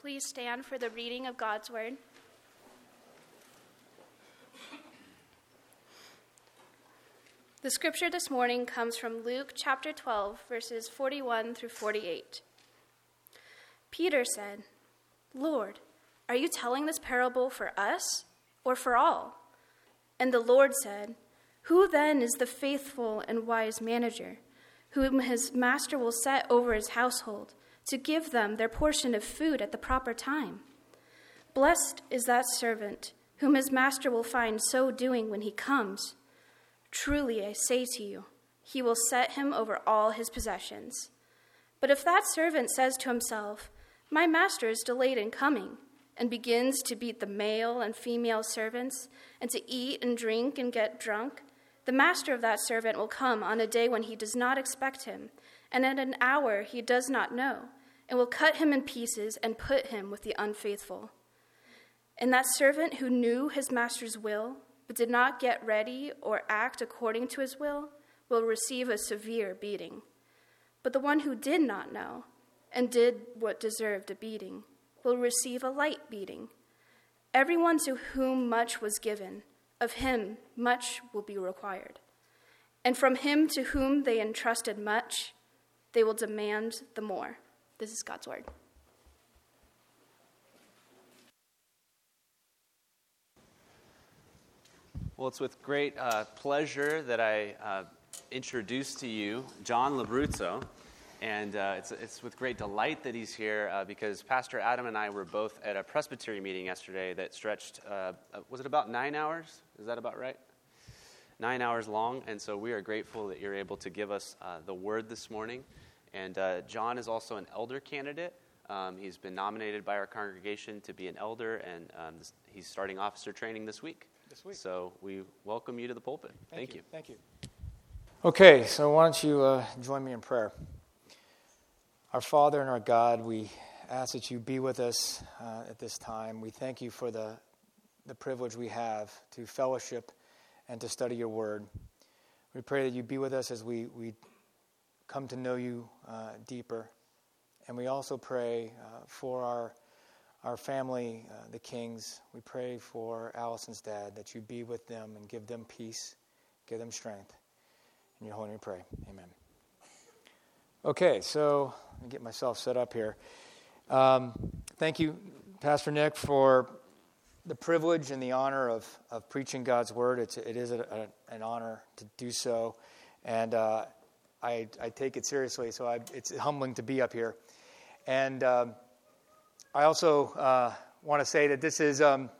Please stand for the reading of God's Word. The scripture this morning comes from Luke chapter 12, verses 41 through 48. Peter said, Lord, are you telling this parable for us or for all? And the Lord said, Who then is the faithful and wise manager, whom his master will set over his household, to give them their portion of food at the proper time? Blessed is that servant whom his master will find so doing when he comes. Truly, I say to you, he will set him over all his possessions. But if that servant says to himself, My master is delayed in coming, and begins to beat the male and female servants, and to eat and drink and get drunk, the master of that servant will come on a day when he does not expect him, and at an hour he does not know, and will cut him in pieces and put him with the unfaithful. And that servant who knew his master's will, but did not get ready or act according to his will, will receive a severe beating. But the one who did not know and did what deserved a beating will receive a light beating. Everyone to whom much was given, of him much will be required. And from him to whom they entrusted much, they will demand the more. This is God's word. Well, it's with great uh, pleasure that I uh, introduce to you John Labruzzo. And uh, it's, it's with great delight that he's here uh, because Pastor Adam and I were both at a presbytery meeting yesterday that stretched, uh, uh, was it about nine hours? Is that about right? Nine hours long. And so we are grateful that you're able to give us the word this morning. And John is also an elder candidate. Um, he's been nominated by our congregation to be an elder, and um, he's starting officer training this week this week. So we welcome you to the pulpit. Thank, Thank you. you. Thank you. Okay, so why don't you uh, join me in prayer? Our Father and our God, we ask that you be with us uh, at this time. We thank you for the, the privilege we have to fellowship and to study your word. We pray that you be with us as we, we come to know you uh, deeper. And we also pray uh, for our our family, uh, the Kings, we pray for Allison's dad that you be with them and give them peace, give them strength. In your holy name, pray. Amen. Okay, so let me get myself set up here. Um, thank you, Pastor Nick, for the privilege and the honor of, of preaching God's word. It's, it is a, a, an honor to do so. And uh, I, I, take it seriously, so I, it's humbling to be up here. And. Um, I also uh, want to say that this is, um,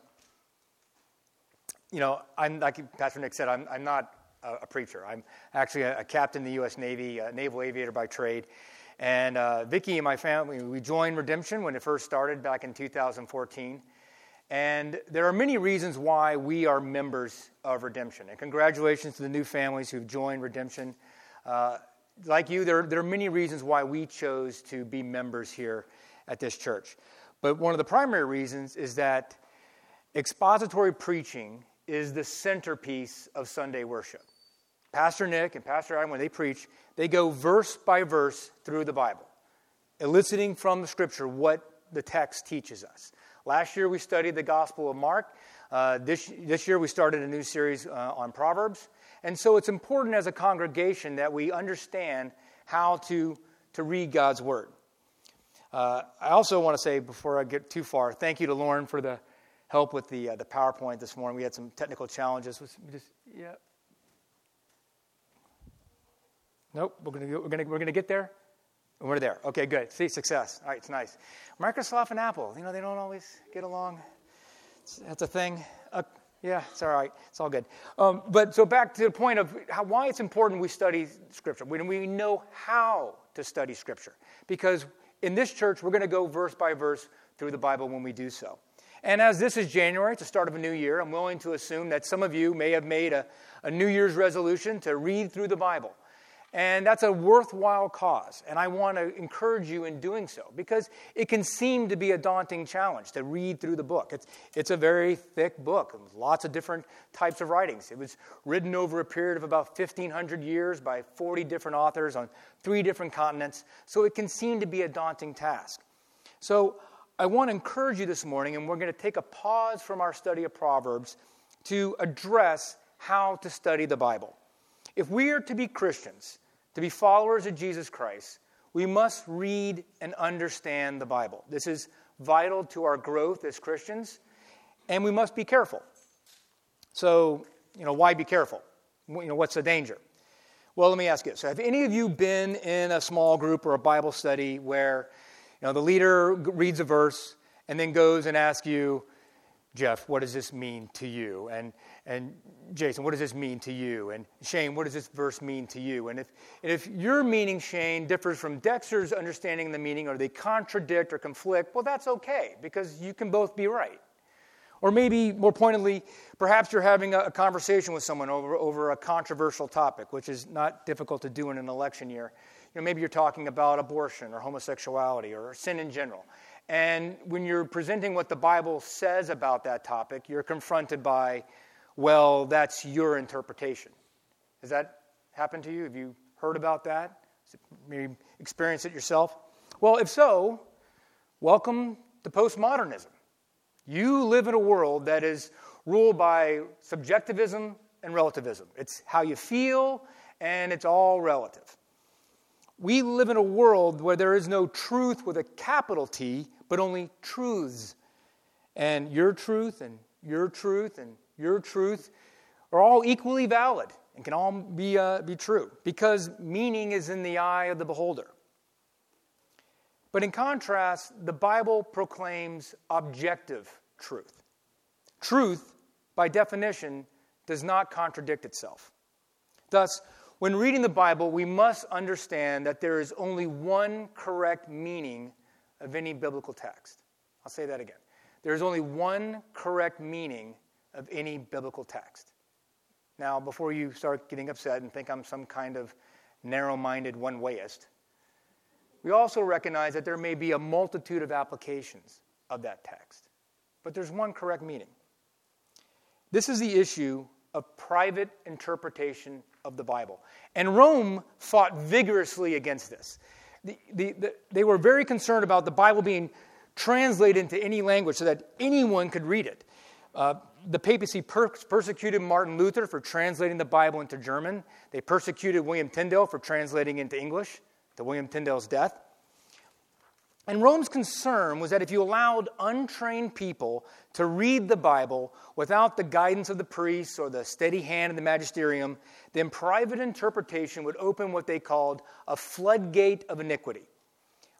you know, I'm, like Pastor Nick said, I'm, I'm not a, a, preacher. I'm actually a, a, captain in the U.S. Navy, a naval aviator by trade. And uh, Vicki and my family, we joined Redemption when it first started back in 2014. And there are many reasons why we are members of Redemption. And congratulations to the new families who've joined Redemption. Uh, like you, there, there are many reasons why we chose to be members here at this church. But one of the primary reasons is that expository preaching is the centerpiece of Sunday worship. Pastor Nick and Pastor Adam, when they preach, they go verse by verse through the Bible, eliciting from the scripture what the text teaches us. Last year we studied the Gospel of Mark. Uh, this, this year we started a new series uh, on Proverbs. And so it's important as a congregation that we understand how to, to read God's Word. Uh, I also want to say, before I get too far, thank you to Lauren for the help with the, uh, the PowerPoint this morning. We had some technical challenges. Just, yeah. Nope, we're going we're gonna, we're gonna get there. We're there. Okay, good. See, success. All right, it's nice. Microsoft and Apple, you know, they don't always get along. It's, that's a thing. Uh, yeah, it's all right. It's all good. Um, but so back to the point of how, why it's important we study Scripture. When we know how to study Scripture. Because in this church, we're going to go verse by verse through the Bible when we do so. And as this is January, it's the start of a new year, I'm willing to assume that some of you may have made a, a New Year's resolution to read through the Bible. And that's a worthwhile cause. And I want to encourage you in doing so because it can seem to be a daunting challenge to read through the book. It's, it's a very thick book, lots of different types of writings. It was written over a period of about 1,500 years by 40 different authors on three different continents. So it can seem to be a daunting task. So I want to encourage you this morning, and we're going to take a pause from our study of Proverbs to address how to study the Bible. If we are to be Christians, to be followers of Jesus Christ, we must read and understand the Bible. This is vital to our growth as Christians, and we must be careful. So, you know, why be careful? You know, what's the danger? Well, let me ask you so have any of you been in a small group or a Bible study where you know, the leader reads a verse and then goes and asks you, Jeff, what does this mean to you? And, and Jason, what does this mean to you? And Shane, what does this verse mean to you? And if, and if your meaning, Shane, differs from Dexter's understanding of the meaning, or they contradict or conflict, well, that's okay because you can both be right. Or maybe more pointedly, perhaps you're having a, a conversation with someone over, over a controversial topic, which is not difficult to do in an election year. You know, maybe you're talking about abortion or homosexuality or sin in general. And when you're presenting what the Bible says about that topic, you're confronted by, well, that's your interpretation. Has that happened to you? Have you heard about that? Maybe experience it yourself? Well, if so, welcome to postmodernism. You live in a world that is ruled by subjectivism and relativism. It's how you feel, and it's all relative. We live in a world where there is no truth with a capital T, but only truths. And your truth and your truth and your truth are all equally valid and can all be, uh, be true because meaning is in the eye of the beholder. But in contrast, the Bible proclaims objective truth. Truth, by definition, does not contradict itself. Thus, when reading the Bible, we must understand that there is only one correct meaning of any biblical text. I'll say that again. There is only one correct meaning of any biblical text. Now, before you start getting upset and think I'm some kind of narrow minded one wayist, we also recognize that there may be a multitude of applications of that text. But there's one correct meaning. This is the issue of private interpretation of the Bible. And Rome fought vigorously against this. The, the, the, they were very concerned about the Bible being translated into any language so that anyone could read it. Uh, the papacy per- persecuted Martin Luther for translating the Bible into German. They persecuted William Tyndale for translating into English to William Tyndale's death. And Rome's concern was that if you allowed untrained people to read the Bible without the guidance of the priests or the steady hand of the magisterium, then private interpretation would open what they called a floodgate of iniquity,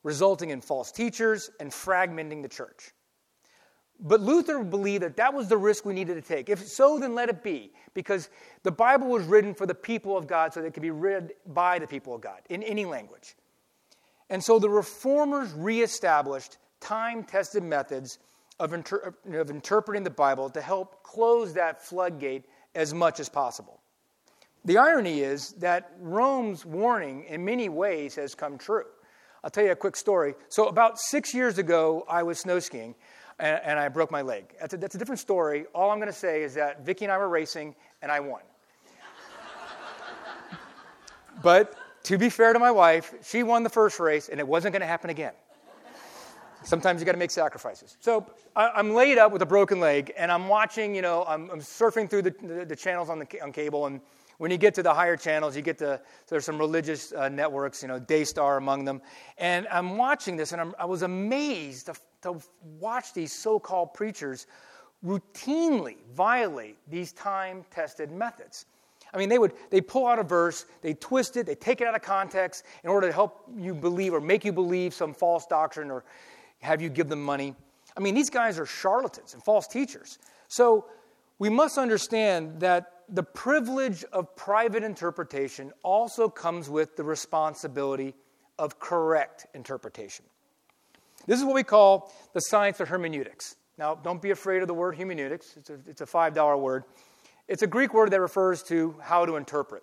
resulting in false teachers and fragmenting the church. But Luther believed that that was the risk we needed to take. If so, then let it be, because the Bible was written for the people of God so that it could be read by the people of God in any language. And so the reformers reestablished time tested methods of, inter- of interpreting the Bible to help close that floodgate as much as possible. The irony is that Rome's warning, in many ways, has come true. I'll tell you a quick story. So, about six years ago, I was snow skiing and, and I broke my leg. That's a, that's a different story. All I'm going to say is that Vicki and I were racing and I won. but to be fair to my wife, she won the first race, and it wasn't going to happen again. Sometimes you got to make sacrifices. So I, am laid up with a broken leg, and I'm watching, you know, I'm, I'm surfing through the, the, the, channels on, the, on cable, and when you get to the higher channels, you get to, there's some religious uh, networks, you know, Daystar among them. And I'm watching this, and I'm, i was amazed to, to watch these so called preachers routinely violate these time tested methods. I mean, they would they pull out a verse, they twist it, they take it out of context in order to help you believe or make you believe some false doctrine or have you give them money. I mean, these guys are charlatans and false teachers. So we must understand that the privilege of private interpretation also comes with the responsibility of correct interpretation. This is what we call the science of hermeneutics. Now, don't be afraid of the word hermeneutics, it's a, it's a $5 word. It's a Greek word that refers to how to interpret.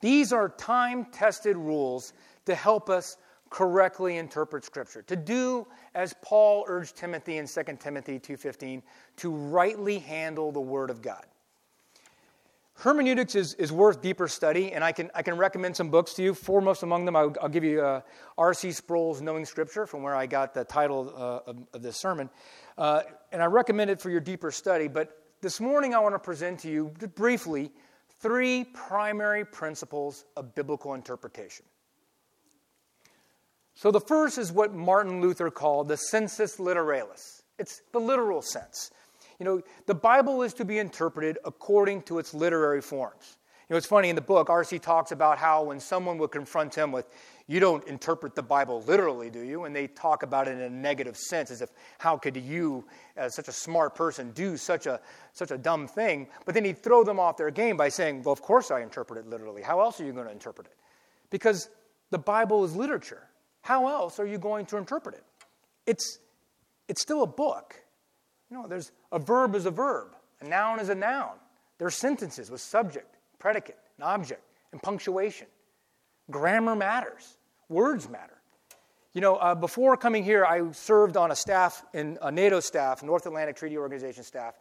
These are time tested rules to help us correctly interpret scripture to do as paul urged timothy in 2 timothy 2.15 to rightly handle the word of god Hermeneutics is, is worth deeper study, and I can, I can recommend some books to you. Foremost among them, I'll, I'll give you uh, R.C. Sproul's Knowing Scripture, from where I got the title uh, of, of, this sermon. Uh, and I recommend it for your deeper study. But this morning, I want to present to you briefly three primary principles of biblical interpretation. So, the first is what Martin Luther called the sensus literalis it's the literal sense. You know, the Bible is to be interpreted according to its literary forms. You know, it's funny in the book, R.C. talks about how when someone would confront him with, You don't interpret the Bible literally, do you? And they talk about it in a negative sense, as if, How could you, as such a smart person, do such a, such a dumb thing? But then he'd throw them off their game by saying, Well, of course I interpret it literally. How else are you going to interpret it? Because the Bible is literature. How else are you going to interpret it? It's, it's still a book. You know, there's a verb is a verb, a noun is a noun. There are sentences with subject, predicate, and object, and punctuation. Grammar matters. Words matter. You know, uh, before coming here, I served on a staff in a NATO staff, North Atlantic Treaty Organization staff,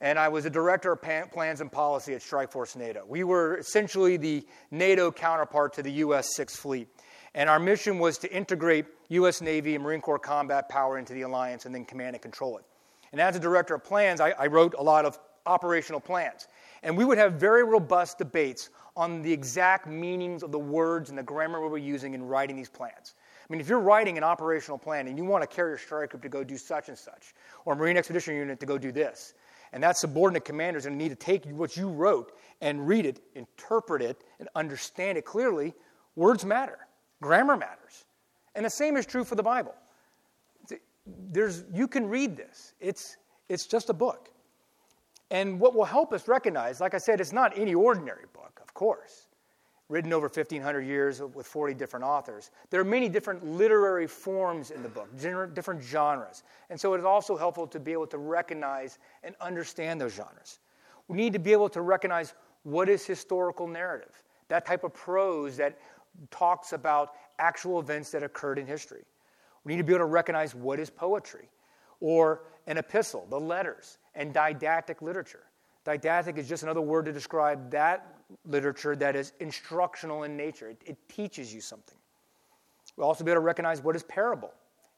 and I was a director of plans and policy at Strikeforce NATO. We were essentially the NATO counterpart to the U.S. Sixth Fleet, and our mission was to integrate U.S. Navy and Marine Corps combat power into the alliance and then command and control it. And as a director of plans, I, I wrote a lot of operational plans. And we would have very robust debates on the exact meanings of the words and the grammar we were using in writing these plans. I mean, if you're writing an operational plan and you want a carrier strike group to go do such and such, or a Marine Expedition Unit to go do this, and that subordinate commander is going to need to take what you wrote and read it, interpret it, and understand it clearly, words matter. Grammar matters. And the same is true for the Bible there's, you can read this. It's, it's just a book. And what will help us recognize, like I said, it's not any ordinary course, written over 1,500 years with 40 different authors. There are many different literary forms in the book, different genres. And so it is also helpful to be able to recognize and understand those genres. We need to be able to recognize what is historical narrative, that type of prose that talks about actual events that occurred in history. We need to be able to recognize what is poetry or an epistle, the letters, and didactic literature. Didactic is just another word to describe that literature that is instructional in nature, it, it teaches you something. We'll also be able to recognize what is parable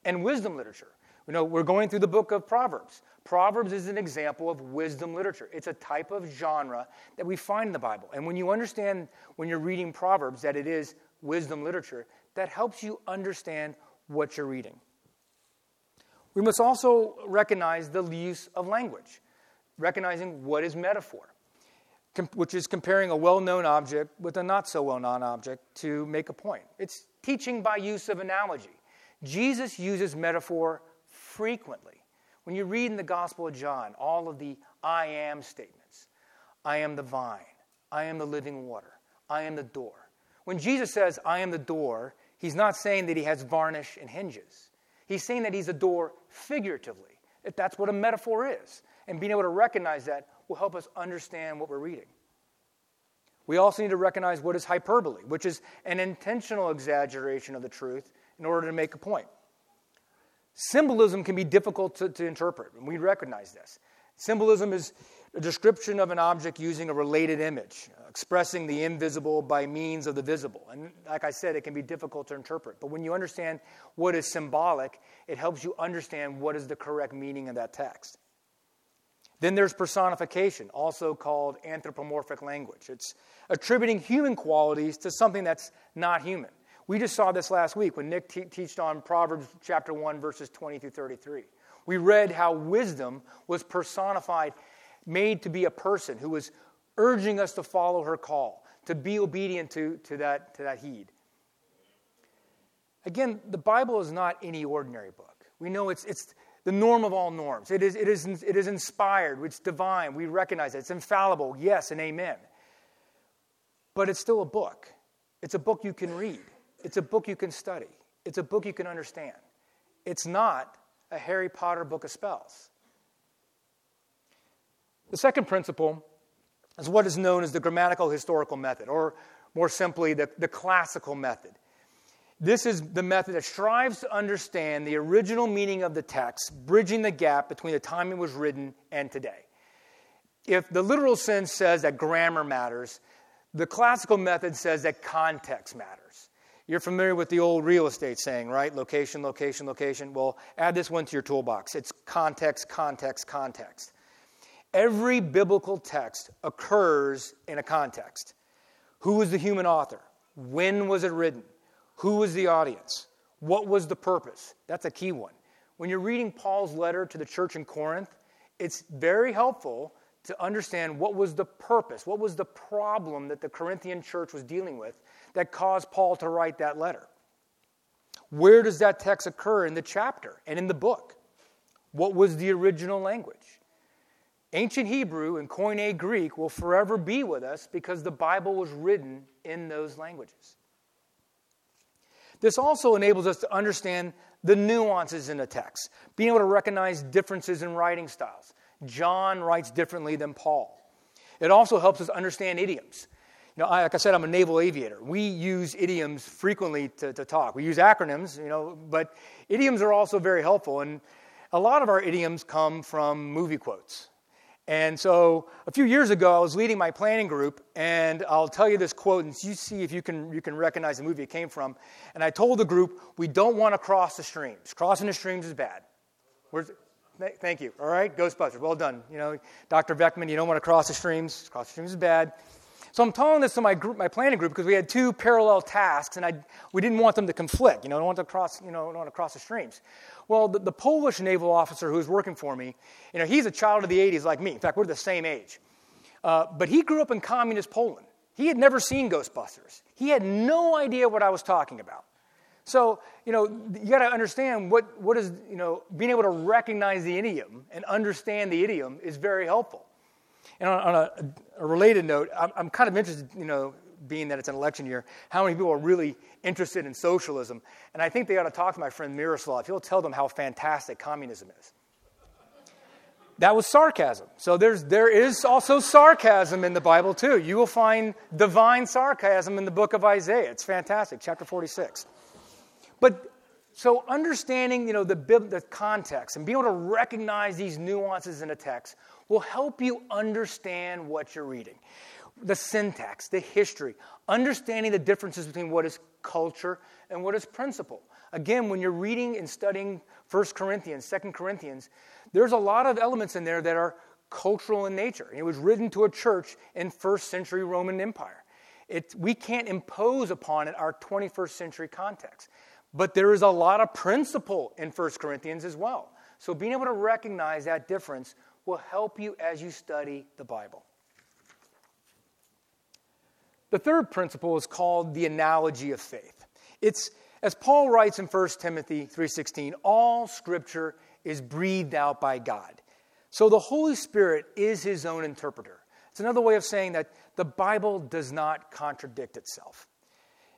and wisdom literature. You know, we're going through the book of Proverbs. Proverbs is an example of wisdom literature. It's a type of genre that we find in the Bible. And when you understand, when you're reading Proverbs, that it is wisdom literature, that helps you understand what you're reading. We must also recognize the use of language, recognizing what is metaphor, which is comparing a well known object with a not so well known object to make a point. It's teaching by use of analogy. Jesus uses metaphor frequently. When you read in the Gospel of John all of the I am statements I am the vine, I am the living water, I am the door. When Jesus says, I am the door, He's not saying that he has varnish and hinges. He's saying that he's a door figuratively, that's what a metaphor is. And being able to recognize that will help us understand what we're reading. We also need to recognize what is hyperbole, which is an intentional exaggeration of the truth in order to make a point. Symbolism can be difficult to, to interpret, and we recognize this. Symbolism is a description of an object using a related image, expressing the invisible by means of the visible. And like I said, it can be difficult to interpret. But when you understand what is symbolic, it helps you understand what is the correct meaning of that text. Then there's personification, also called anthropomorphic language. It's attributing human qualities to something that's not human. We just saw this last week when Nick te- taught on Proverbs chapter 1, verses 20 through 33. We read how wisdom was personified made to be a person who was urging us to follow her call, to be obedient to, to, that, to that heed. Again, the Bible is not any ordinary book. We know it's, it's the norm of all norms. It is, it, is, it is inspired, it's divine. We recognize it. It's infallible, yes, and amen. But it's still a book. It's a book you can read, it's a book you can study, it's a book you can understand. It's not a Harry Potter book of spells. The second principle is what is known as the grammatical historical method, or more simply, the, the classical method. This is the method that strives to understand the original meaning of the text, bridging the gap between the time it was written and today. if the literal sense says that grammar matters, the classical method says that context matters. You're familiar with the old real estate saying, right? Location, location, location. Well, add this one to your toolbox. It's context, context, context. Every biblical text occurs in a context. Who was the human author? When was it written? Who was the audience? What was the purpose? That's a key one. When you're reading Paul's letter to the church in Corinth, it's very helpful to understand what was the purpose, what was the problem that the Corinthian church was dealing with that caused Paul to write that letter. Where does that text occur in the chapter and in the book? What was the original language? Ancient Hebrew and Koine Greek will forever be with us because the Bible was written in those languages. This also enables us to understand the nuances in the text, being able to recognize differences in writing styles. John writes differently than Paul. It also helps us understand idioms. You know, I, like I said, I'm a naval aviator. We use idioms frequently to, to talk. We use acronyms, you know, but idioms are also very helpful. And a lot of our idioms come from movie quotes. And so a few years ago, I was leading my planning group, and I'll tell you this quote, and you see if you can, you can recognize the movie it came from. And I told the group, we don't want to cross the streams. Crossing the streams is bad. Where's, Thank you. All right, Ghostbusters. Well done. You know, Dr. Beckman, you don't want to cross the streams. Cross the streams is bad. So I'm telling this to my group, my planning group, because we had two parallel tasks, and I, we didn't want them to conflict. You know, don't want to cross, you know, don't want to cross the streams. Well, the, the Polish naval officer who was working for me, you know, he's a child of the 80s like me. In fact, we're the same age. Uh, but he grew up in communist Poland. He had never seen Ghostbusters. He had no idea what I was talking about. So, you know, you got to understand what, what is, you know, being able to recognize the idiom and understand the idiom is very helpful. And on, on a, a, related note, I'm, I'm kind of interested, you know, being that it's an election year, how many people are really interested in socialism. And I think they ought to talk to my friend Miroslav. He'll tell them how fantastic communism is. That was sarcasm. So there's, there is also sarcasm in the Bible, too. You will find divine sarcasm in the book of Isaiah. It's fantastic, chapter 46. But so understanding, you know, the, the context and being able to recognize these nuances in a text will help you understand what you're reading. The syntax, the history, understanding the differences between what is culture and what is principle. Again, when you're reading and studying 1 Corinthians, 2 Corinthians, there's a lot of elements in there that are cultural in nature. It was written to a church in first century Roman Empire. It, we can't impose upon it our 21st century context. But there is a lot of principle in 1 Corinthians as well. So being able to recognize that difference will help you as you study the Bible. The third principle is called the analogy of faith. It's as Paul writes in 1 Timothy 3:16, all scripture is breathed out by God. So the Holy Spirit is his own interpreter. It's another way of saying that the Bible does not contradict itself.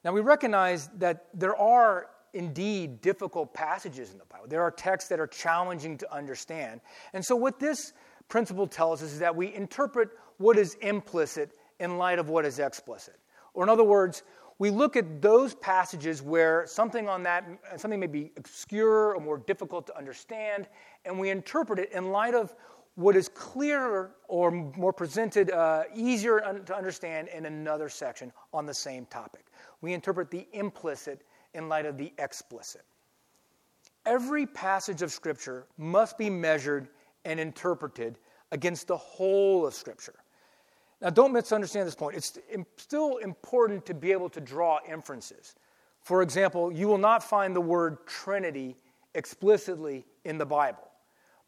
Now we recognize that there are indeed difficult passages in the Bible. There are texts that are challenging to understand. And so, what this principle tells us is that we interpret what is implicit in light of what is explicit. Or, in other words, we look at those passages where something on that something may be obscure or more difficult to understand, and we interpret it in light of what is clearer or more presented, uh, easier to understand in another section on the same topic. We interpret the implicit in light of the explicit. Every passage of Scripture must be measured and interpreted against the whole of Scripture. Now, don't misunderstand this point. It's still important to be able to draw inferences. For example, you will not find the word Trinity explicitly in the Bible.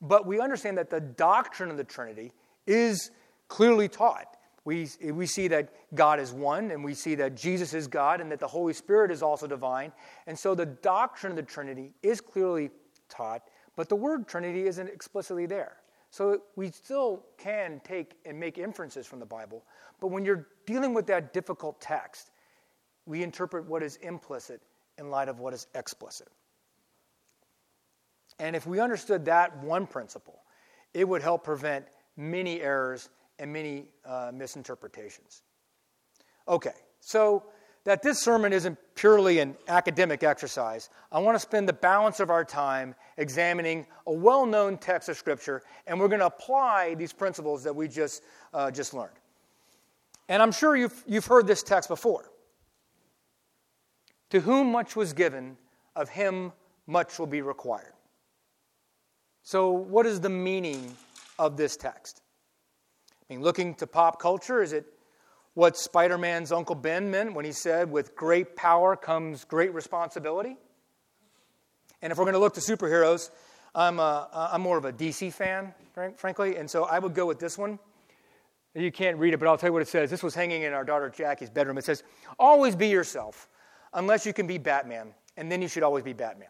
But we understand that the doctrine of the Trinity is clearly taught. We, we see that God is one, and we see that Jesus is God, and that the Holy Spirit is also divine. And so the doctrine of the Trinity is clearly taught, but the word Trinity isn't explicitly there. So we still can take and make inferences from the Bible, but when you're dealing with that difficult text, we interpret what is implicit in light of what is explicit. And if we understood that one principle, it would help prevent many errors and many uh, misinterpretations. Okay, so that this sermon isn't purely an academic exercise, I want to spend the balance of our time examining a well known text of Scripture, and we're going to apply these principles that we just, uh, just learned. And I'm sure you've, you've heard this text before. To whom much was given, of him much will be required. So, what is the meaning of this text? Looking to pop culture, is it what Spider Man's Uncle Ben meant when he said, with great power comes great responsibility? And if we're going to look to superheroes, I'm, a, I'm more of a DC fan, frankly, and so I would go with this one. You can't read it, but I'll tell you what it says. This was hanging in our daughter Jackie's bedroom. It says, Always be yourself, unless you can be Batman, and then you should always be Batman.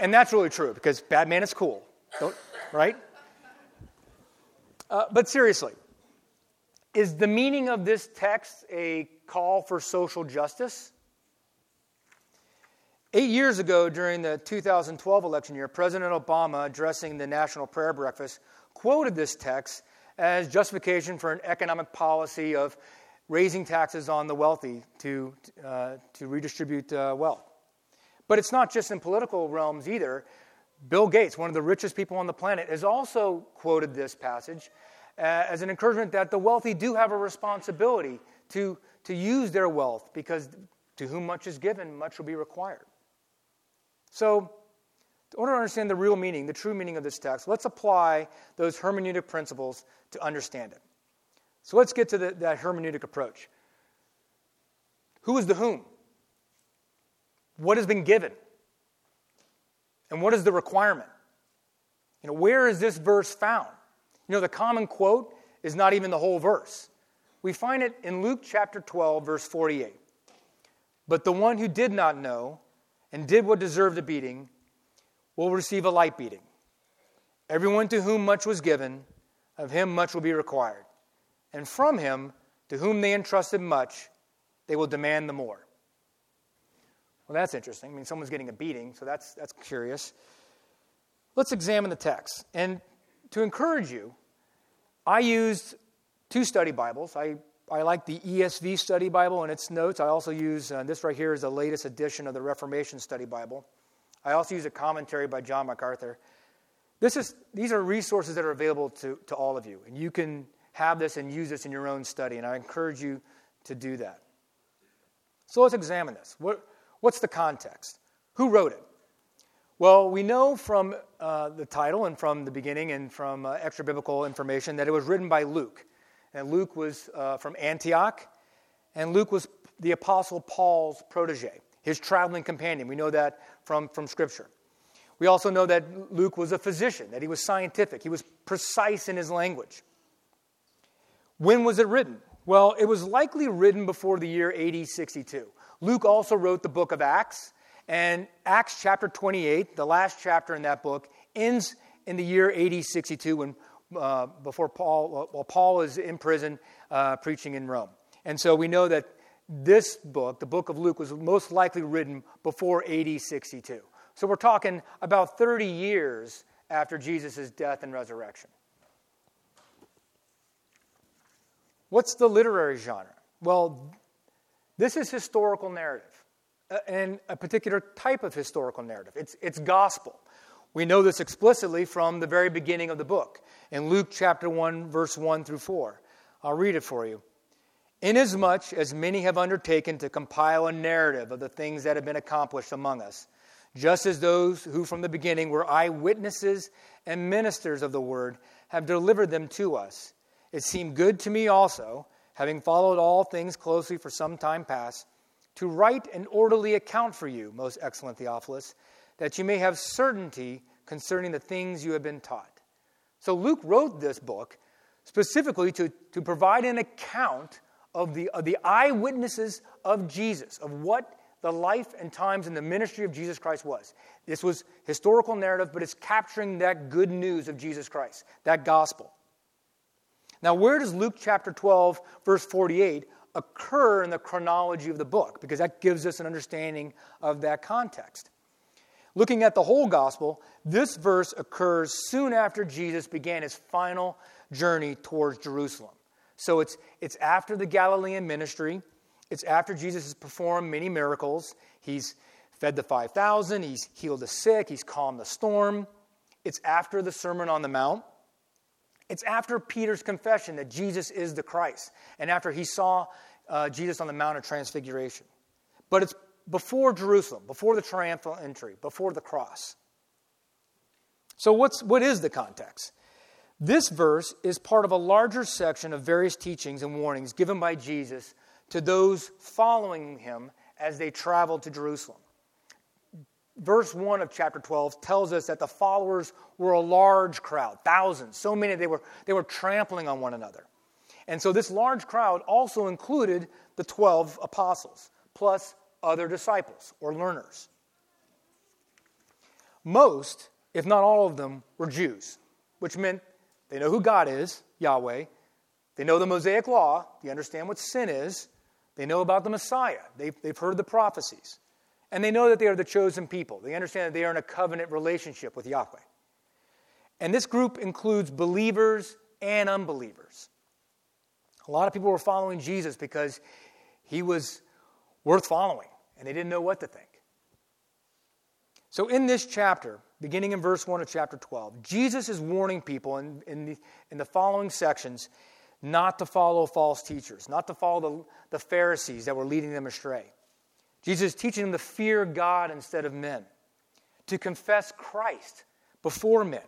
And that's really true because Batman is cool, right? Uh, but seriously, is the meaning of this text a call for social justice? Eight years ago, during the 2012 election year, President Obama, addressing the National Prayer Breakfast, quoted this text as justification for an economic policy of raising taxes on the wealthy to, uh, to redistribute uh, wealth. But it's not just in political realms either. Bill Gates, one of the richest people on the planet, has also quoted this passage Uh, as an encouragement that the wealthy do have a responsibility to, to use their wealth because to whom much is given, much will be required. So, in order to understand the real meaning, the true meaning of this text, let's apply those hermeneutic principles to understand it. So let's get to the, that hermeneutic approach. Who is the whom? What has been given? And what is the requirement? You know, where is this verse found? You know, the common quote is not even the whole verse. We find it in Luke chapter 12, verse 48. But the one who did not know and did what deserved a beating will receive a light beating. Everyone to whom much was given, of him much will be required. And from him, to whom they entrusted much, they will demand the more. Well, that's interesting. I mean, someone's getting a beating, so that's, that's curious. Let's examine the text. And to encourage you, I used two study Bibles. I, I like the ESV study Bible and its notes. I also use uh, this right here is the latest edition of the Reformation Study Bible. I also use a commentary by John MacArthur. This is, these are resources that are available to, to all of you, and you can have this and use this in your own study, and I encourage you to do that. So let's examine this. What, what's the context? Who wrote it? Well, we know from uh, the title and from the beginning and from uh, extra biblical information that it was written by Luke. And Luke was uh, from Antioch, and Luke was the Apostle Paul's protege, his traveling companion. We know that from, from Scripture. We also know that Luke was a physician, that he was scientific, he was precise in his language. When was it written? Well, it was likely written before the year AD 62. Luke also wrote the book of Acts, and Acts chapter 28, the last chapter in that book, ends in the year AD 62 when uh, before Paul, well, Paul is in prison uh, preaching in Rome. And so we know that this book, the book of Luke, was most likely written before AD 62. So we're talking about 30 years after Jesus' death and resurrection. What's the literary genre? Well, this is historical narrative and a particular type of historical narrative. It's, it's gospel. We know this explicitly from the very beginning of the book in Luke chapter 1, verse 1 through 4. I'll read it for you. Inasmuch as many have undertaken to compile a narrative of the things that have been accomplished among us, just as those who from the beginning were eyewitnesses and ministers of the word have delivered them to us, it seemed good to me also, having followed all things closely for some time past to write an orderly account for you, most excellent Theophilus, that you may have certainty concerning the things you have been taught. So Luke wrote this book specifically to, to provide an account of the, of the eyewitnesses of Jesus, of what the life and times and the ministry of Jesus Christ was. This was historical narrative, but it's capturing that good news of Jesus Christ, that gospel. Now, where does Luke chapter 12, verse 48, occur in the chronology of the book because that gives us an understanding of that context. Looking at the whole gospel, this verse occurs soon after Jesus began his final journey towards Jerusalem. So it's, it's after the Galilean ministry, It's after Jesus has performed many miracles. He's fed the 5,000, he's healed the sick, he's calmed the storm. It's after the Sermon on the Mount. It's after Peter's confession that Jesus is the Christ, and after he saw uh, Jesus on the Mount of Transfiguration. But it's before Jerusalem, before the triumphal entry, before the cross. So, what's, what is the context? This verse is part of a larger section of various teachings and warnings given by Jesus to those following him as they traveled to Jerusalem. Verse 1 of chapter 12 tells us that the followers were a large crowd, thousands, so many they were, they were trampling on one another. And so this large crowd also included the 12 apostles, plus other disciples or learners. Most, if not all of them, were Jews, which meant they know who God is, Yahweh. They know the Mosaic Law. They understand what sin is. They know about the Messiah. They've, they've heard the prophecies. And they know that they are the chosen people. They understand that they are in a covenant relationship with Yahweh. And this group includes believers and unbelievers. A lot of people were following Jesus because he was worth following, and they didn't know what to think. So, in this chapter, beginning in verse 1 of chapter 12, Jesus is warning people in, in, the, in the following sections not to follow false teachers, not to follow the, the Pharisees that were leading them astray. Jesus is teaching them to fear God instead of men, to confess Christ before men,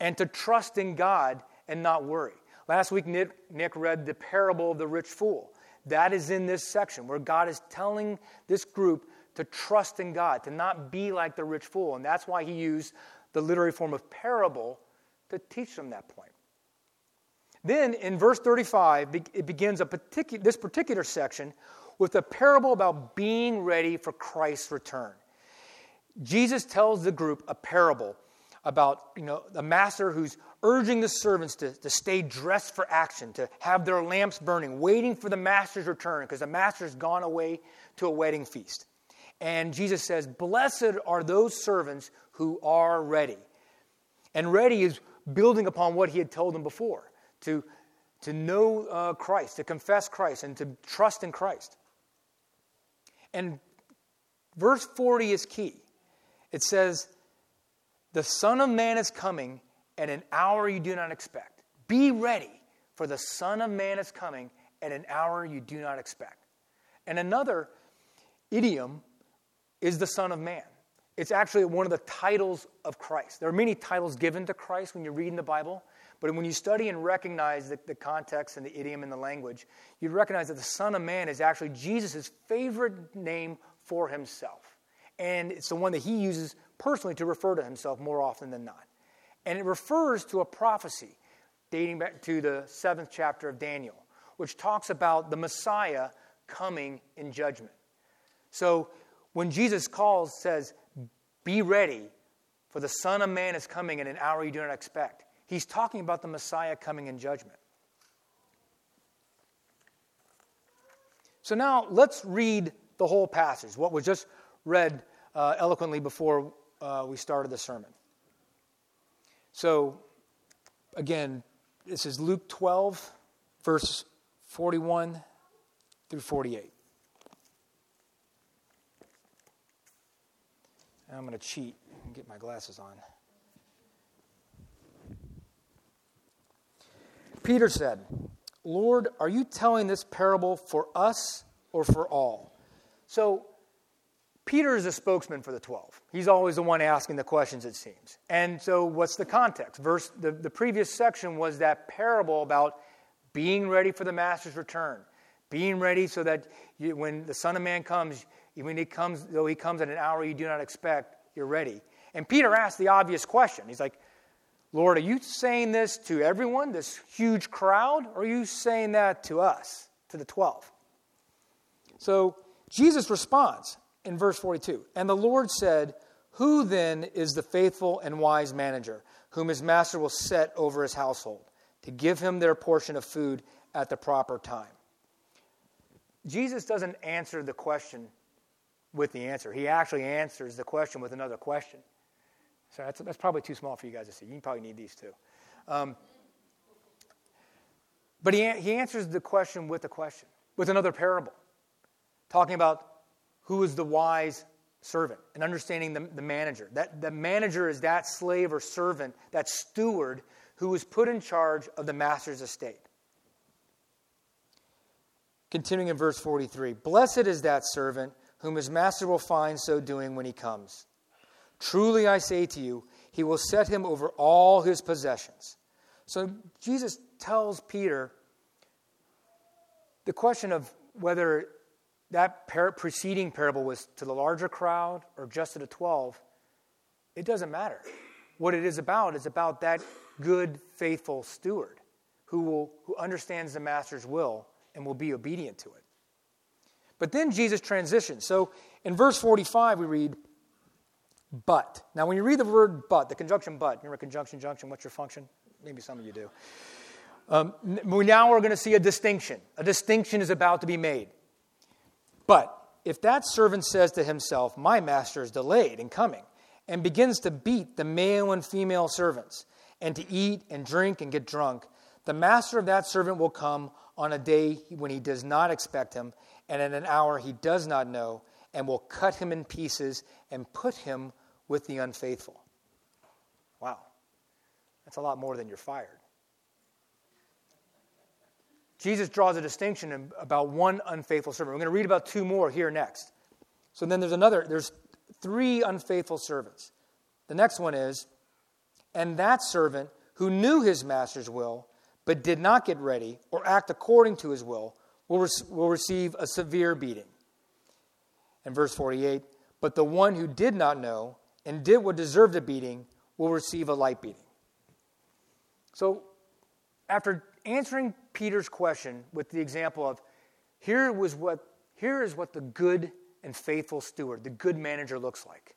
and to trust in God and not worry. Last week, Nick, Nick read the parable of the rich fool. That is in this section where God is telling this group to trust in God, to not be like the rich fool. And that's why he used the literary form of parable to teach them that point. Then in verse 35, it begins a particu- this particular section with a parable about being ready for Christ's return. Jesus tells the group a parable about you know, the master who's urging the servants to, to stay dressed for action, to have their lamps burning, waiting for the master's return, because the master's gone away to a wedding feast. And Jesus says, Blessed are those servants who are ready. And ready is building upon what he had told them before to, to know uh, Christ, to confess Christ, and to trust in Christ. And verse 40 is key. It says, The Son of Man is coming at an hour you do not expect. Be ready, for the Son of Man is coming at an hour you do not expect. And another idiom is the Son of Man. It's actually one of the titles of Christ. There are many titles given to Christ when you read in the Bible, but when you study and recognize the, the context and the idiom and the language, you recognize that the Son of Man is actually Jesus' favorite name for himself. And it's the one that he uses personally to refer to himself more often than not. And it refers to a prophecy dating back to the seventh chapter of Daniel, which talks about the Messiah coming in judgment. So when Jesus calls, says, Be ready, for the Son of Man is coming in an hour you do not expect, he's talking about the Messiah coming in judgment. So now let's read the whole passage, what was just read uh, eloquently before uh, we started the sermon. So, again, this is Luke 12, verse 41 through 48. I'm going to cheat and get my glasses on. Peter said, Lord, are you telling this parable for us or for all? So, Peter is a spokesman for the 12. He's always the one asking the questions, it seems. And so, what's the context? Verse, the, the previous section was that parable about being ready for the master's return, being ready so that you, when the Son of Man comes, when he comes, though he comes at an hour you do not expect, you're ready. And Peter asked the obvious question. He's like, Lord, are you saying this to everyone, this huge crowd, or are you saying that to us, to the 12? So Jesus responds in verse 42. And the Lord said, Who then is the faithful and wise manager, whom his master will set over his household, to give him their portion of food at the proper time? Jesus doesn't answer the question with the answer. He actually answers the question with another question. So that's, that's probably too small for you guys to see. You can probably need these too. Um, but he, he answers the question with a question, with another parable. talking about who is the wise servant and understanding the, the manager. That the manager is that slave or servant, that steward who was put in charge of the master's estate. Continuing in verse 43 Blessed is that servant whom his master will find so doing when he comes. Truly I say to you, he will set him over all his possessions. So Jesus tells Peter the question of whether that par- preceding parable was to the larger crowd or just to the 12, it doesn't matter. What it is about is about that good, faithful steward who, will, who understands the master's will and will be obedient to it. But then Jesus transitions. So in verse 45, we read, but. Now, when you read the word but, the conjunction but, remember conjunction, junction, what's your function? Maybe some of you do. Um, now we're going to see a distinction. A distinction is about to be made. But if that servant says to himself, My master is delayed in coming, and begins to beat the male and female servants, and to eat and drink and get drunk, the master of that servant will come on a day when he does not expect him, and at an hour he does not know, and will cut him in pieces and put him with the unfaithful. Wow. That's a lot more than you're fired. Jesus draws a distinction about one unfaithful servant. We're going to read about two more here next. So then there's another, there's three unfaithful servants. The next one is, and that servant who knew his master's will, but did not get ready or act according to his will, will, re- will receive a severe beating. And verse 48, but the one who did not know and did what deserved a beating will receive a light beating. So, after answering Peter's question with the example of here was what here is what the good and faithful steward, the good manager looks like.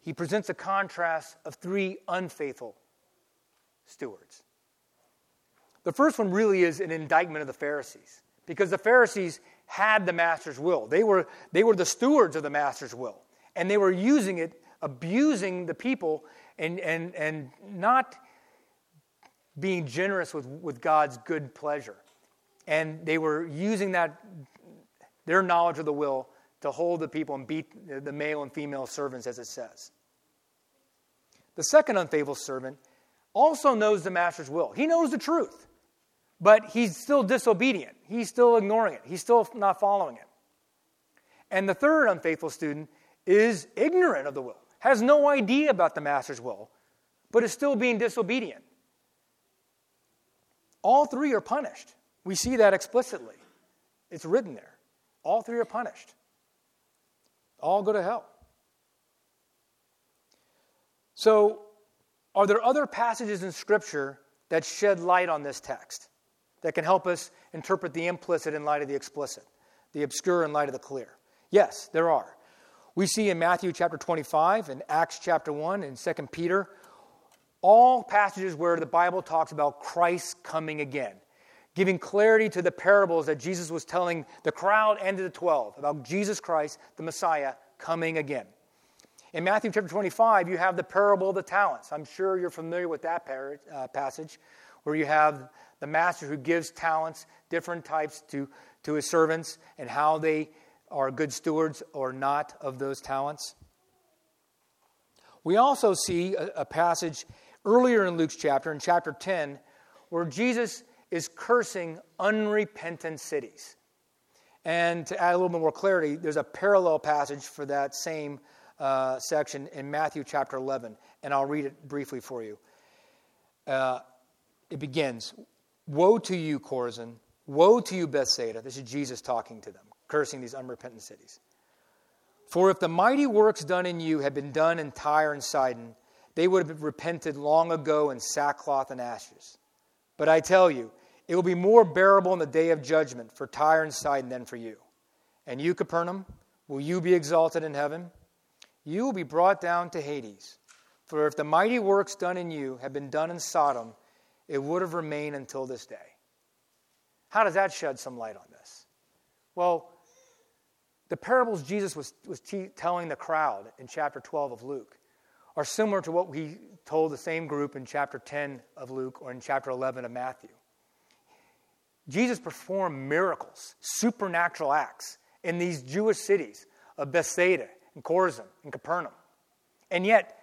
He presents a contrast of three unfaithful stewards. The first one really is an indictment of the Pharisees because the Pharisees had the master's will. They were, they were the stewards of the master's will, and they were using it, abusing the people, and, and, and not being generous with, with God's good pleasure. And they were using that, their knowledge of the will, to hold the people and beat the male and female servants, as it says. The second unfaithful servant also knows the master's will. He knows the truth, but he's still disobedient. He's still ignoring it. He's still not following it. And the third unfaithful student is ignorant of the will, has no idea about the master's will, but is still being disobedient. All three are punished. We see that explicitly. It's written there. All three are punished. All go to hell. So, are there other passages in Scripture that shed light on this text that can help us interpret the implicit in light of the explicit, the obscure in light of the clear? Yes, there are. We see in Matthew chapter 25, and Acts chapter 1, and 2 Peter, all passages where the Bible talks about Christ coming again, giving clarity to the parables that Jesus was telling the crowd and to the 12 about Jesus Christ, the Messiah, coming again. In Matthew chapter 25, you have the parable of the talents. I'm sure you're familiar with that par- uh, passage where you have the master who gives talents, different types, to, to his servants and how they are good stewards or not of those talents. We also see a, a passage earlier in Luke's chapter, in chapter 10, where Jesus is cursing unrepentant cities. And to add a little bit more clarity, there's a parallel passage for that same uh, section in Matthew chapter 11, and I'll read it briefly for you. Uh, it begins Woe to you, Chorazin! Woe to you, Bethsaida! This is Jesus talking to them, cursing these unrepentant cities. For if the mighty works done in you had been done in Tyre and Sidon, they would have repented long ago in sackcloth and ashes. But I tell you, it will be more bearable in the day of judgment for Tyre and Sidon than for you. And you, Capernaum, will you be exalted in heaven? You will be brought down to Hades. For if the mighty works done in you had been done in Sodom, it would have remained until this day. How does that shed some light on this? Well, the parables Jesus was, was t- telling the crowd in chapter 12 of Luke are similar to what he told the same group in chapter 10 of Luke or in chapter 11 of Matthew. Jesus performed miracles, supernatural acts, in these Jewish cities of Bethsaida and Chorazin and Capernaum. And yet,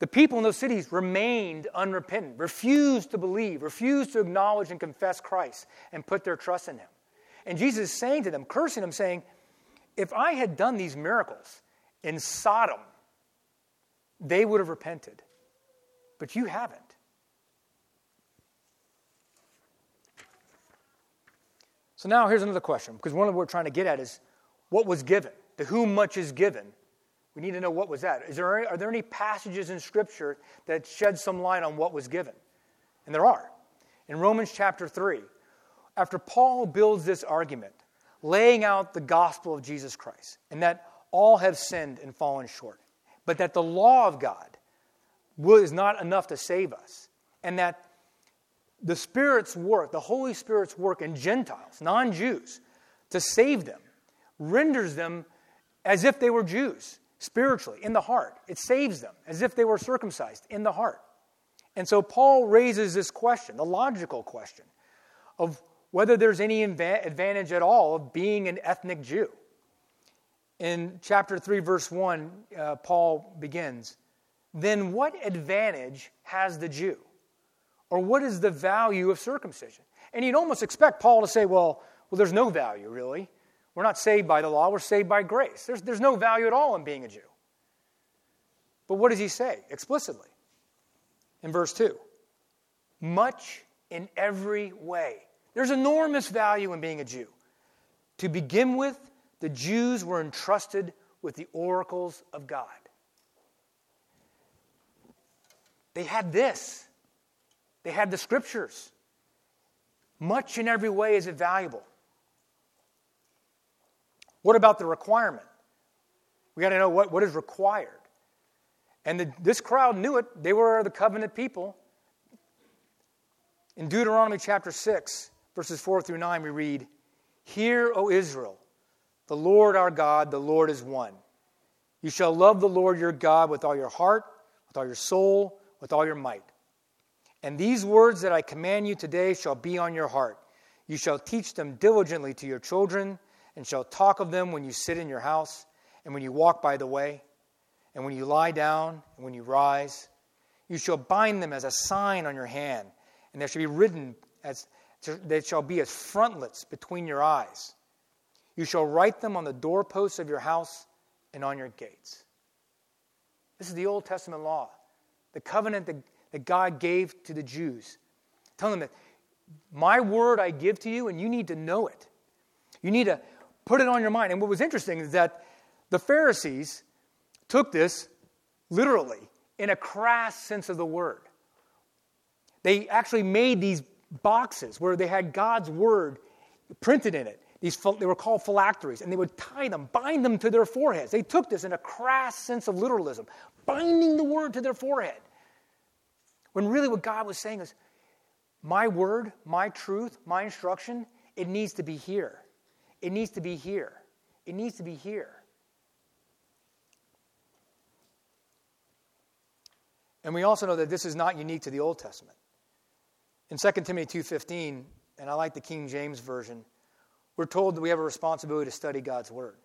the people in those cities remained unrepentant, refused to believe, refused to acknowledge and confess Christ and put their trust in Him. And Jesus is saying to them, cursing them, saying, If I had done these miracles in Sodom, they would have repented. But you haven't. So now here's another question, because one of what we're trying to get at is what was given? To whom much is given? We need to know what was that. Is there any, are there any passages in Scripture that shed some light on what was given? And there are. In Romans chapter 3, after Paul builds this argument, laying out the gospel of Jesus Christ, and that all have sinned and fallen short, but that the law of God is not enough to save us, and that the Spirit's work, the Holy Spirit's work in Gentiles, non Jews, to save them, renders them as if they were Jews, spiritually, in the heart. It saves them as if they were circumcised in the heart. And so Paul raises this question, the logical question, of whether there's any advantage at all of being an ethnic Jew. In chapter 3, verse 1, uh, Paul begins Then what advantage has the Jew? Or what is the value of circumcision? And you'd almost expect Paul to say, well, well, there's no value, really. We're not saved by the law, we're saved by grace. There's, there's no value at all in being a Jew. But what does he say explicitly? In verse 2 Much in every way. There's enormous value in being a Jew. To begin with, the Jews were entrusted with the oracles of God. They had this they had the scriptures. Much in every way is it valuable. What about the requirement? We got to know what, what is required. And the, this crowd knew it. They were the covenant people. In Deuteronomy chapter 6, verses 4 through 9, we read, Hear, O Israel, the Lord our God, the Lord is one. You shall love the Lord your God with all your heart, with all your soul, with all your might. And these words that I command you today shall be on your heart. You shall teach them diligently to your children, and shall talk of them when you sit in your house, and when you walk by the way, and when you lie down, and when you rise. You shall bind them as a sign on your hand, and there shall be written as they shall be as frontlets between your eyes. You shall write them on the doorposts of your house and on your gates. This is the Old Testament law, the covenant that that God gave to the Jews. Telling them that my word I give to you, and you need to know it. You need to put it on your mind. And what was interesting is that the Pharisees took this literally in a crass sense of the word. They actually made these boxes where they had God's word printed in it. These, they were called phylacteries, and they would tie them, bind them to their foreheads. They took this in a crass sense of literalism, binding the word to their forehead. When really what God was saying is, my word, my truth, my instruction, it needs to be here. It needs to be here. It needs to be here. And we also know that this is not unique to the Old Testament. In 2 Timothy 2:15, and I like the King James version, we're told that we have a responsibility to study God's word.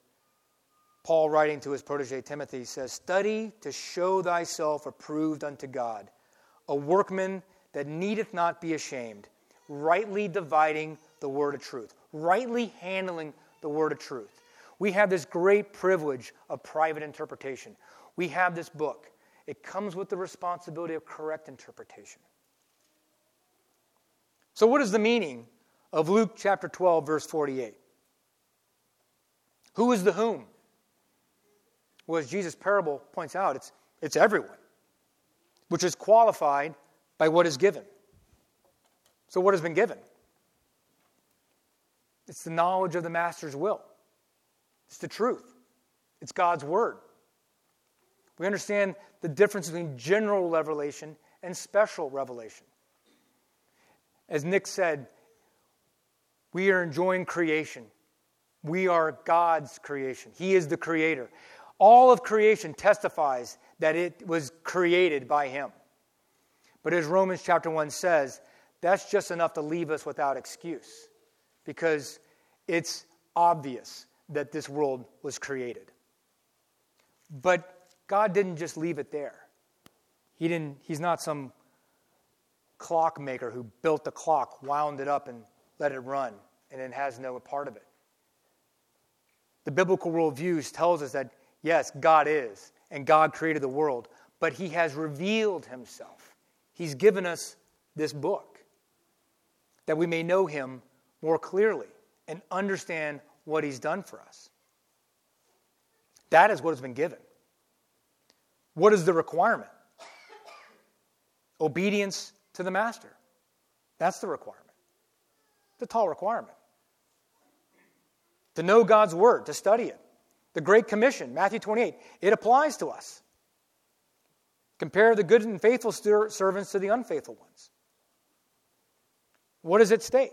Paul writing to his protege Timothy says, "Study to show thyself approved unto God, a workman that needeth not be ashamed, rightly dividing the word of truth, rightly handling the word of truth. We have this great privilege of private interpretation. We have this book. It comes with the responsibility of correct interpretation. So, what is the meaning of Luke chapter 12, verse 48? Who is the whom? Well, as Jesus' parable points out, it's, it's everyone which is qualified by what is given. So, what has been given? It's the knowledge of the Master's will, it's the truth, it's God's Word. We understand the difference between general revelation and special revelation. As Nick said, we are enjoying creation. We are God's creation. He is the creator. All of creation testifies that it was created by Him. But as Romans chapter 1 says, that's just enough to leave us without excuse because it's obvious that this world was created. But God didn't just leave it there. He didn't, he's not some clockmaker who built the clock, wound it up, and let it run, and it has no part of it. The biblical worldview tells us that, yes, God is, and God created the world, but He has revealed Himself. He's given us this book that we may know Him more clearly and understand what He's done for us. That is what has been given. What is the requirement? Obedience to the master. That's the requirement. It's a tall requirement. To know God's word, to study it. The Great Commission, Matthew 28, it applies to us. Compare the good and faithful servants to the unfaithful ones. What is at stake?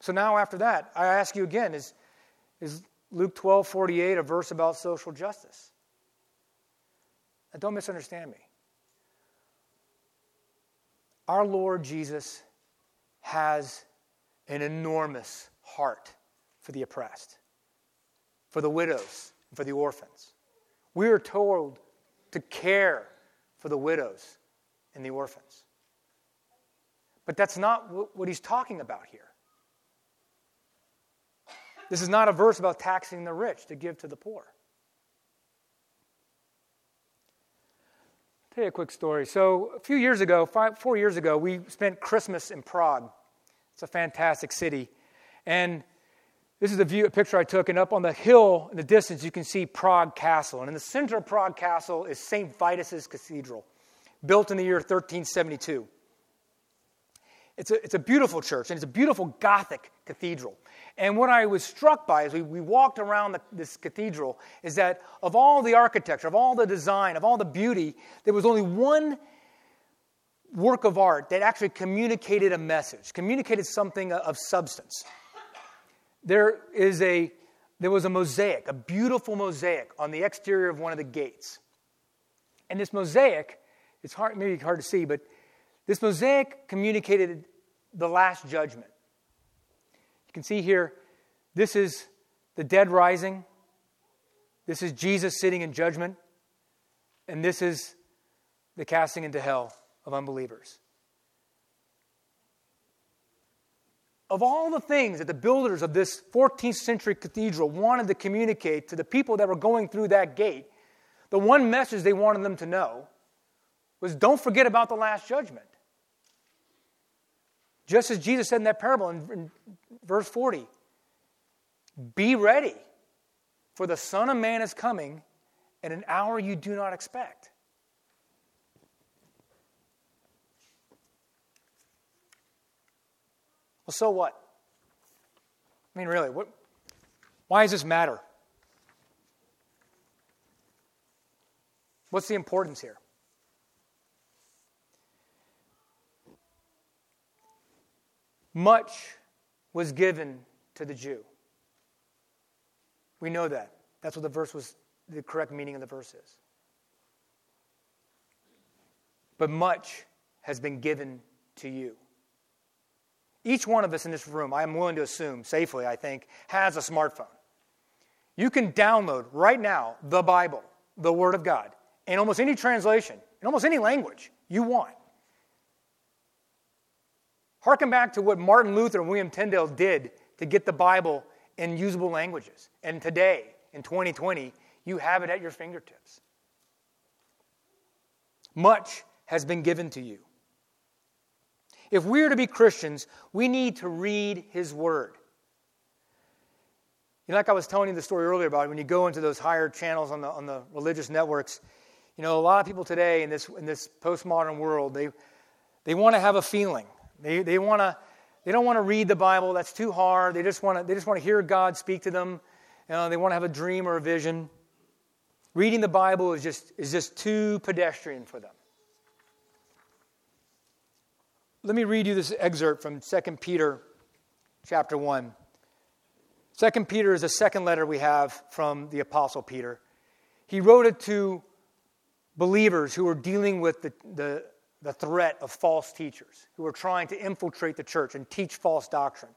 So now, after that, I ask you again is, is Luke 12 48 a verse about social justice? And don't misunderstand me. Our Lord Jesus has an enormous heart for the oppressed, for the widows, and for the orphans. We are told to care for the widows and the orphans. But that's not what he's talking about here. This is not a verse about taxing the rich to give to the poor. Tell you a quick story. So, a few years ago, five, four years ago, we spent Christmas in Prague. It's a fantastic city. And this is a view, a picture I took, and up on the hill in the distance, you can see Prague Castle. And in the center of Prague Castle is St. Vitus's Cathedral, built in the year 1372. It's a, it's a beautiful church, and it's a beautiful Gothic cathedral. And what I was struck by as we, we walked around the, this cathedral is that of all the architecture, of all the design, of all the beauty, there was only one work of art that actually communicated a message, communicated something of substance. There is a there was a mosaic, a beautiful mosaic on the exterior of one of the gates. And this mosaic, it's hard, maybe hard to see, but this mosaic communicated the last judgment. You can see here, this is the dead rising. This is Jesus sitting in judgment. And this is the casting into hell of unbelievers. Of all the things that the builders of this 14th century cathedral wanted to communicate to the people that were going through that gate, the one message they wanted them to know was don't forget about the last judgment. Just as Jesus said in that parable in, in verse 40 Be ready, for the Son of Man is coming at an hour you do not expect. Well, so what? I mean, really, what, why does this matter? What's the importance here? Much was given to the Jew. We know that. That's what the verse was, the correct meaning of the verse is. But much has been given to you. Each one of us in this room, I am willing to assume, safely, I think, has a smartphone. You can download right now the Bible, the Word of God, in almost any translation, in almost any language you want. Harken back to what Martin Luther and William Tyndale did to get the Bible in usable languages. And today, in 2020, you have it at your fingertips. Much has been given to you. If we are to be Christians, we need to read His Word. You know, like I was telling you the story earlier about when you go into those higher channels on the, on the religious networks, you know, a lot of people today in this, in this postmodern world, they, they want to have a feeling. They, they, wanna, they don't want to read the Bible, that's too hard. They just want to, hear God speak to them. You know, they want to have a dream or a vision. Reading the Bible is just, is just too pedestrian for them. Let me read you this excerpt from 2 Peter chapter 1. 2 Peter is the second letter we have from the Apostle Peter. He wrote it to believers who were dealing with the, the, the threat of false teachers who were trying to infiltrate the church and teach false doctrine.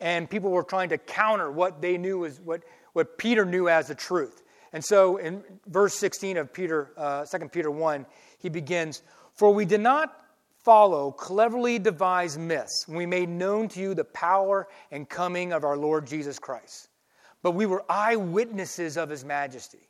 and people were trying to counter what they knew was what, what Peter knew as the truth. And so in verse 16 of Peter, uh, 2 Peter 1, he begins, For we did not follow cleverly devised myths when we made known to you the power and coming of our Lord Jesus Christ. But we were eyewitnesses of his majesty.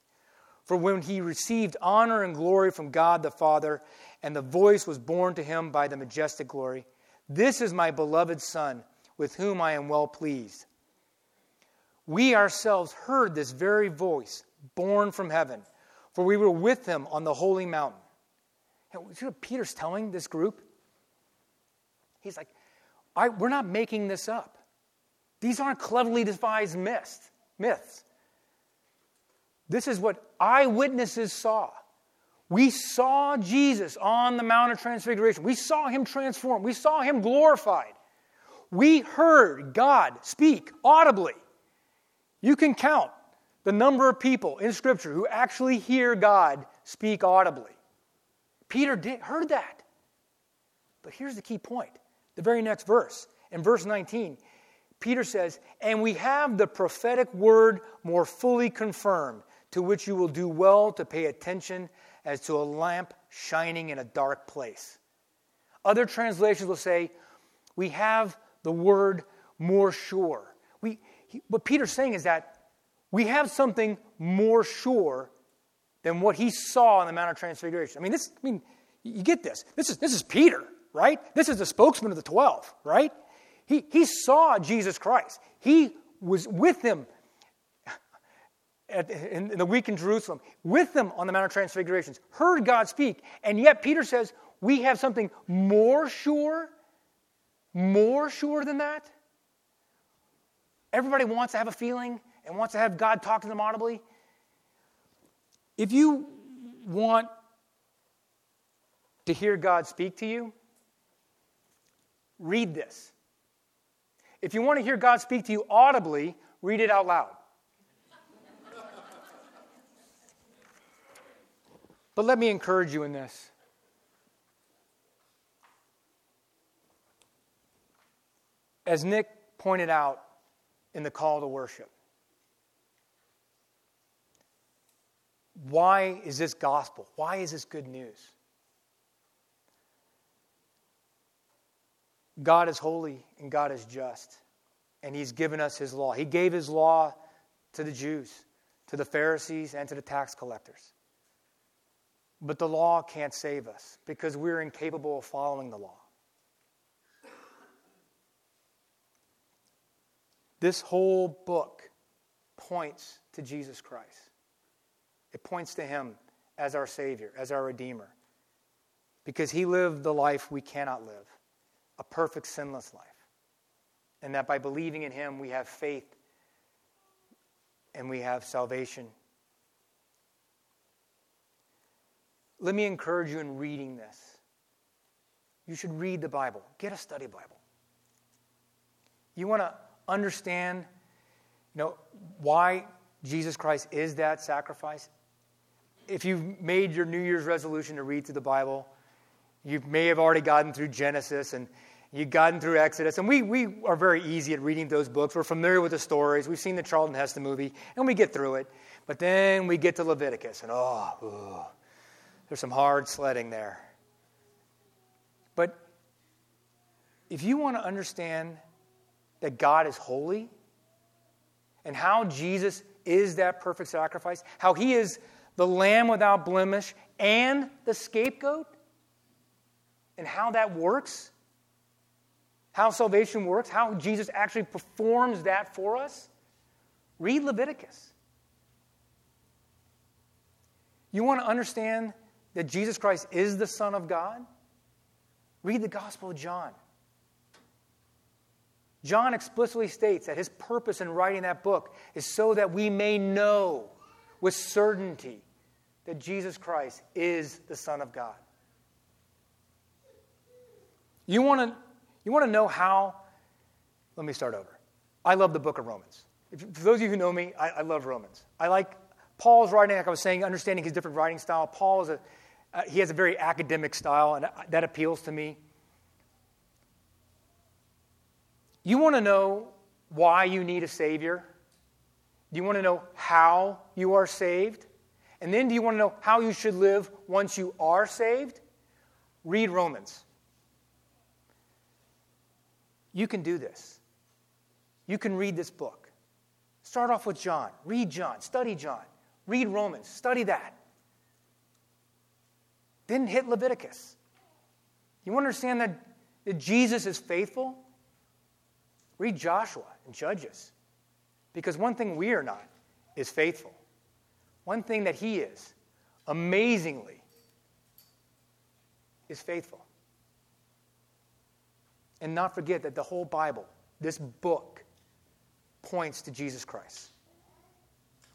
For when he received honor and glory from God the Father, and the voice was borne to him by the majestic glory, This is my beloved Son, with whom I am well pleased. We ourselves heard this very voice, borne from heaven, for we were with him on the holy mountain. What Peter's telling this group? He's like, we're not making this up. These aren't cleverly devised myths. myths. This is what eyewitnesses saw. We saw Jesus on the Mount of Transfiguration. We saw him transformed. We saw him glorified. We heard God speak audibly. You can count the number of people in Scripture who actually hear God speak audibly. Peter did, heard that. But here's the key point the very next verse. In verse 19, Peter says, And we have the prophetic word more fully confirmed, to which you will do well to pay attention as to a lamp shining in a dark place. Other translations will say, We have the word more sure. We, he, what Peter's saying is that we have something more sure than what he saw on the Mount of Transfiguration. I mean, this, I mean, you get this. This is, this is Peter, right? This is the spokesman of the 12, right? He, he saw Jesus Christ. He was with them at, in, in the week in Jerusalem, with them on the Mount of Transfigurations, heard God speak. And yet, Peter says, we have something more sure, more sure than that. Everybody wants to have a feeling and wants to have God talk to them audibly. If you want to hear God speak to you, read this. If you want to hear God speak to you audibly, read it out loud. But let me encourage you in this. As Nick pointed out in the call to worship, why is this gospel? Why is this good news? God is holy and God is just, and He's given us His law. He gave His law to the Jews, to the Pharisees, and to the tax collectors. But the law can't save us because we're incapable of following the law. This whole book points to Jesus Christ. It points to Him as our Savior, as our Redeemer, because He lived the life we cannot live a perfect, sinless life. And that by believing in Him, we have faith and we have salvation. Let me encourage you in reading this. You should read the Bible, get a study Bible. You want to understand you know, why Jesus Christ is that sacrifice? If you've made your New Year's resolution to read through the Bible, you may have already gotten through Genesis and You've gotten through Exodus, and we, we are very easy at reading those books. We're familiar with the stories. We've seen the Charlton Heston movie, and we get through it. But then we get to Leviticus, and oh, oh there's some hard sledding there. But if you want to understand that God is holy and how Jesus is that perfect sacrifice, how he is the lamb without blemish and the scapegoat, and how that works, how salvation works, how Jesus actually performs that for us, read Leviticus. You want to understand that Jesus Christ is the Son of God? Read the Gospel of John. John explicitly states that his purpose in writing that book is so that we may know with certainty that Jesus Christ is the Son of God. You want to you want to know how? Let me start over. I love the book of Romans. If, for those of you who know me, I, I, love Romans. I like Paul's writing, like I was saying, understanding his different writing style. Paul is a, uh, he has a very academic style, and that appeals to me. You want to know why you need a Savior? Do you want to know how you are saved? And then do you want to know how you should live once you are saved? Read Romans. You can do this. You can read this book. Start off with John. Read John. Study John. Read Romans. Study that. Then hit Leviticus. You understand that, that Jesus is faithful? Read Joshua and Judges. Because one thing we are not is faithful. One thing that he is, amazingly, is faithful. And not forget that the whole Bible, this book, points to Jesus Christ.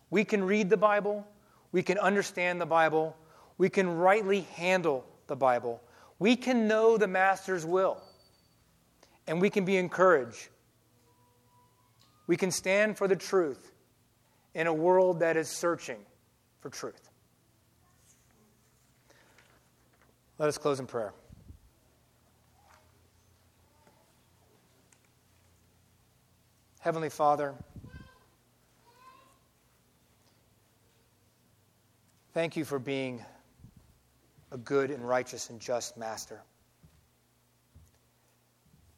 We can read the Bible, we can understand the Bible, we can rightly handle the Bible, we can know the Master's will, and we can be encouraged we can stand for the truth in a world that is searching for truth. Let us close in prayer. Heavenly Father, thank you for being a good and righteous and just master.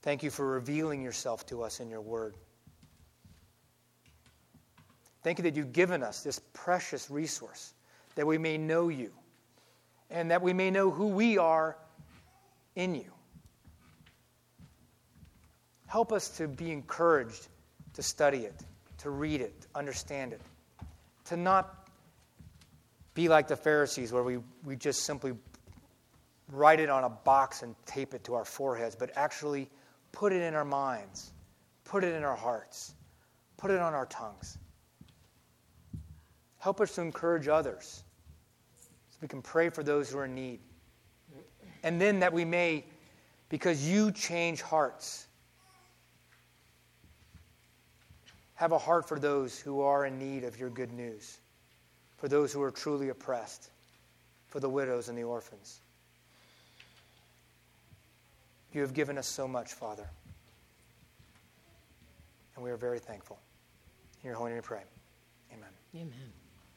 Thank you for revealing yourself to us in your word. Thank you that you've given us this precious resource that we may know you and that we may know who we are in you. Help us to be encouraged to study it, to read it, to understand it, to not be like the Pharisees where we, we just simply write it on a box and tape it to our foreheads, but actually put it in our minds, put it in our hearts, put it on our tongues. Help us to encourage others so we can pray for those who are in need. And then that we may, because you change hearts, have a heart for those who are in need of your good news, for those who are truly oppressed, for the widows and the orphans. You have given us so much, Father. And we are very thankful. In your holy name we pray. Amen. Amen.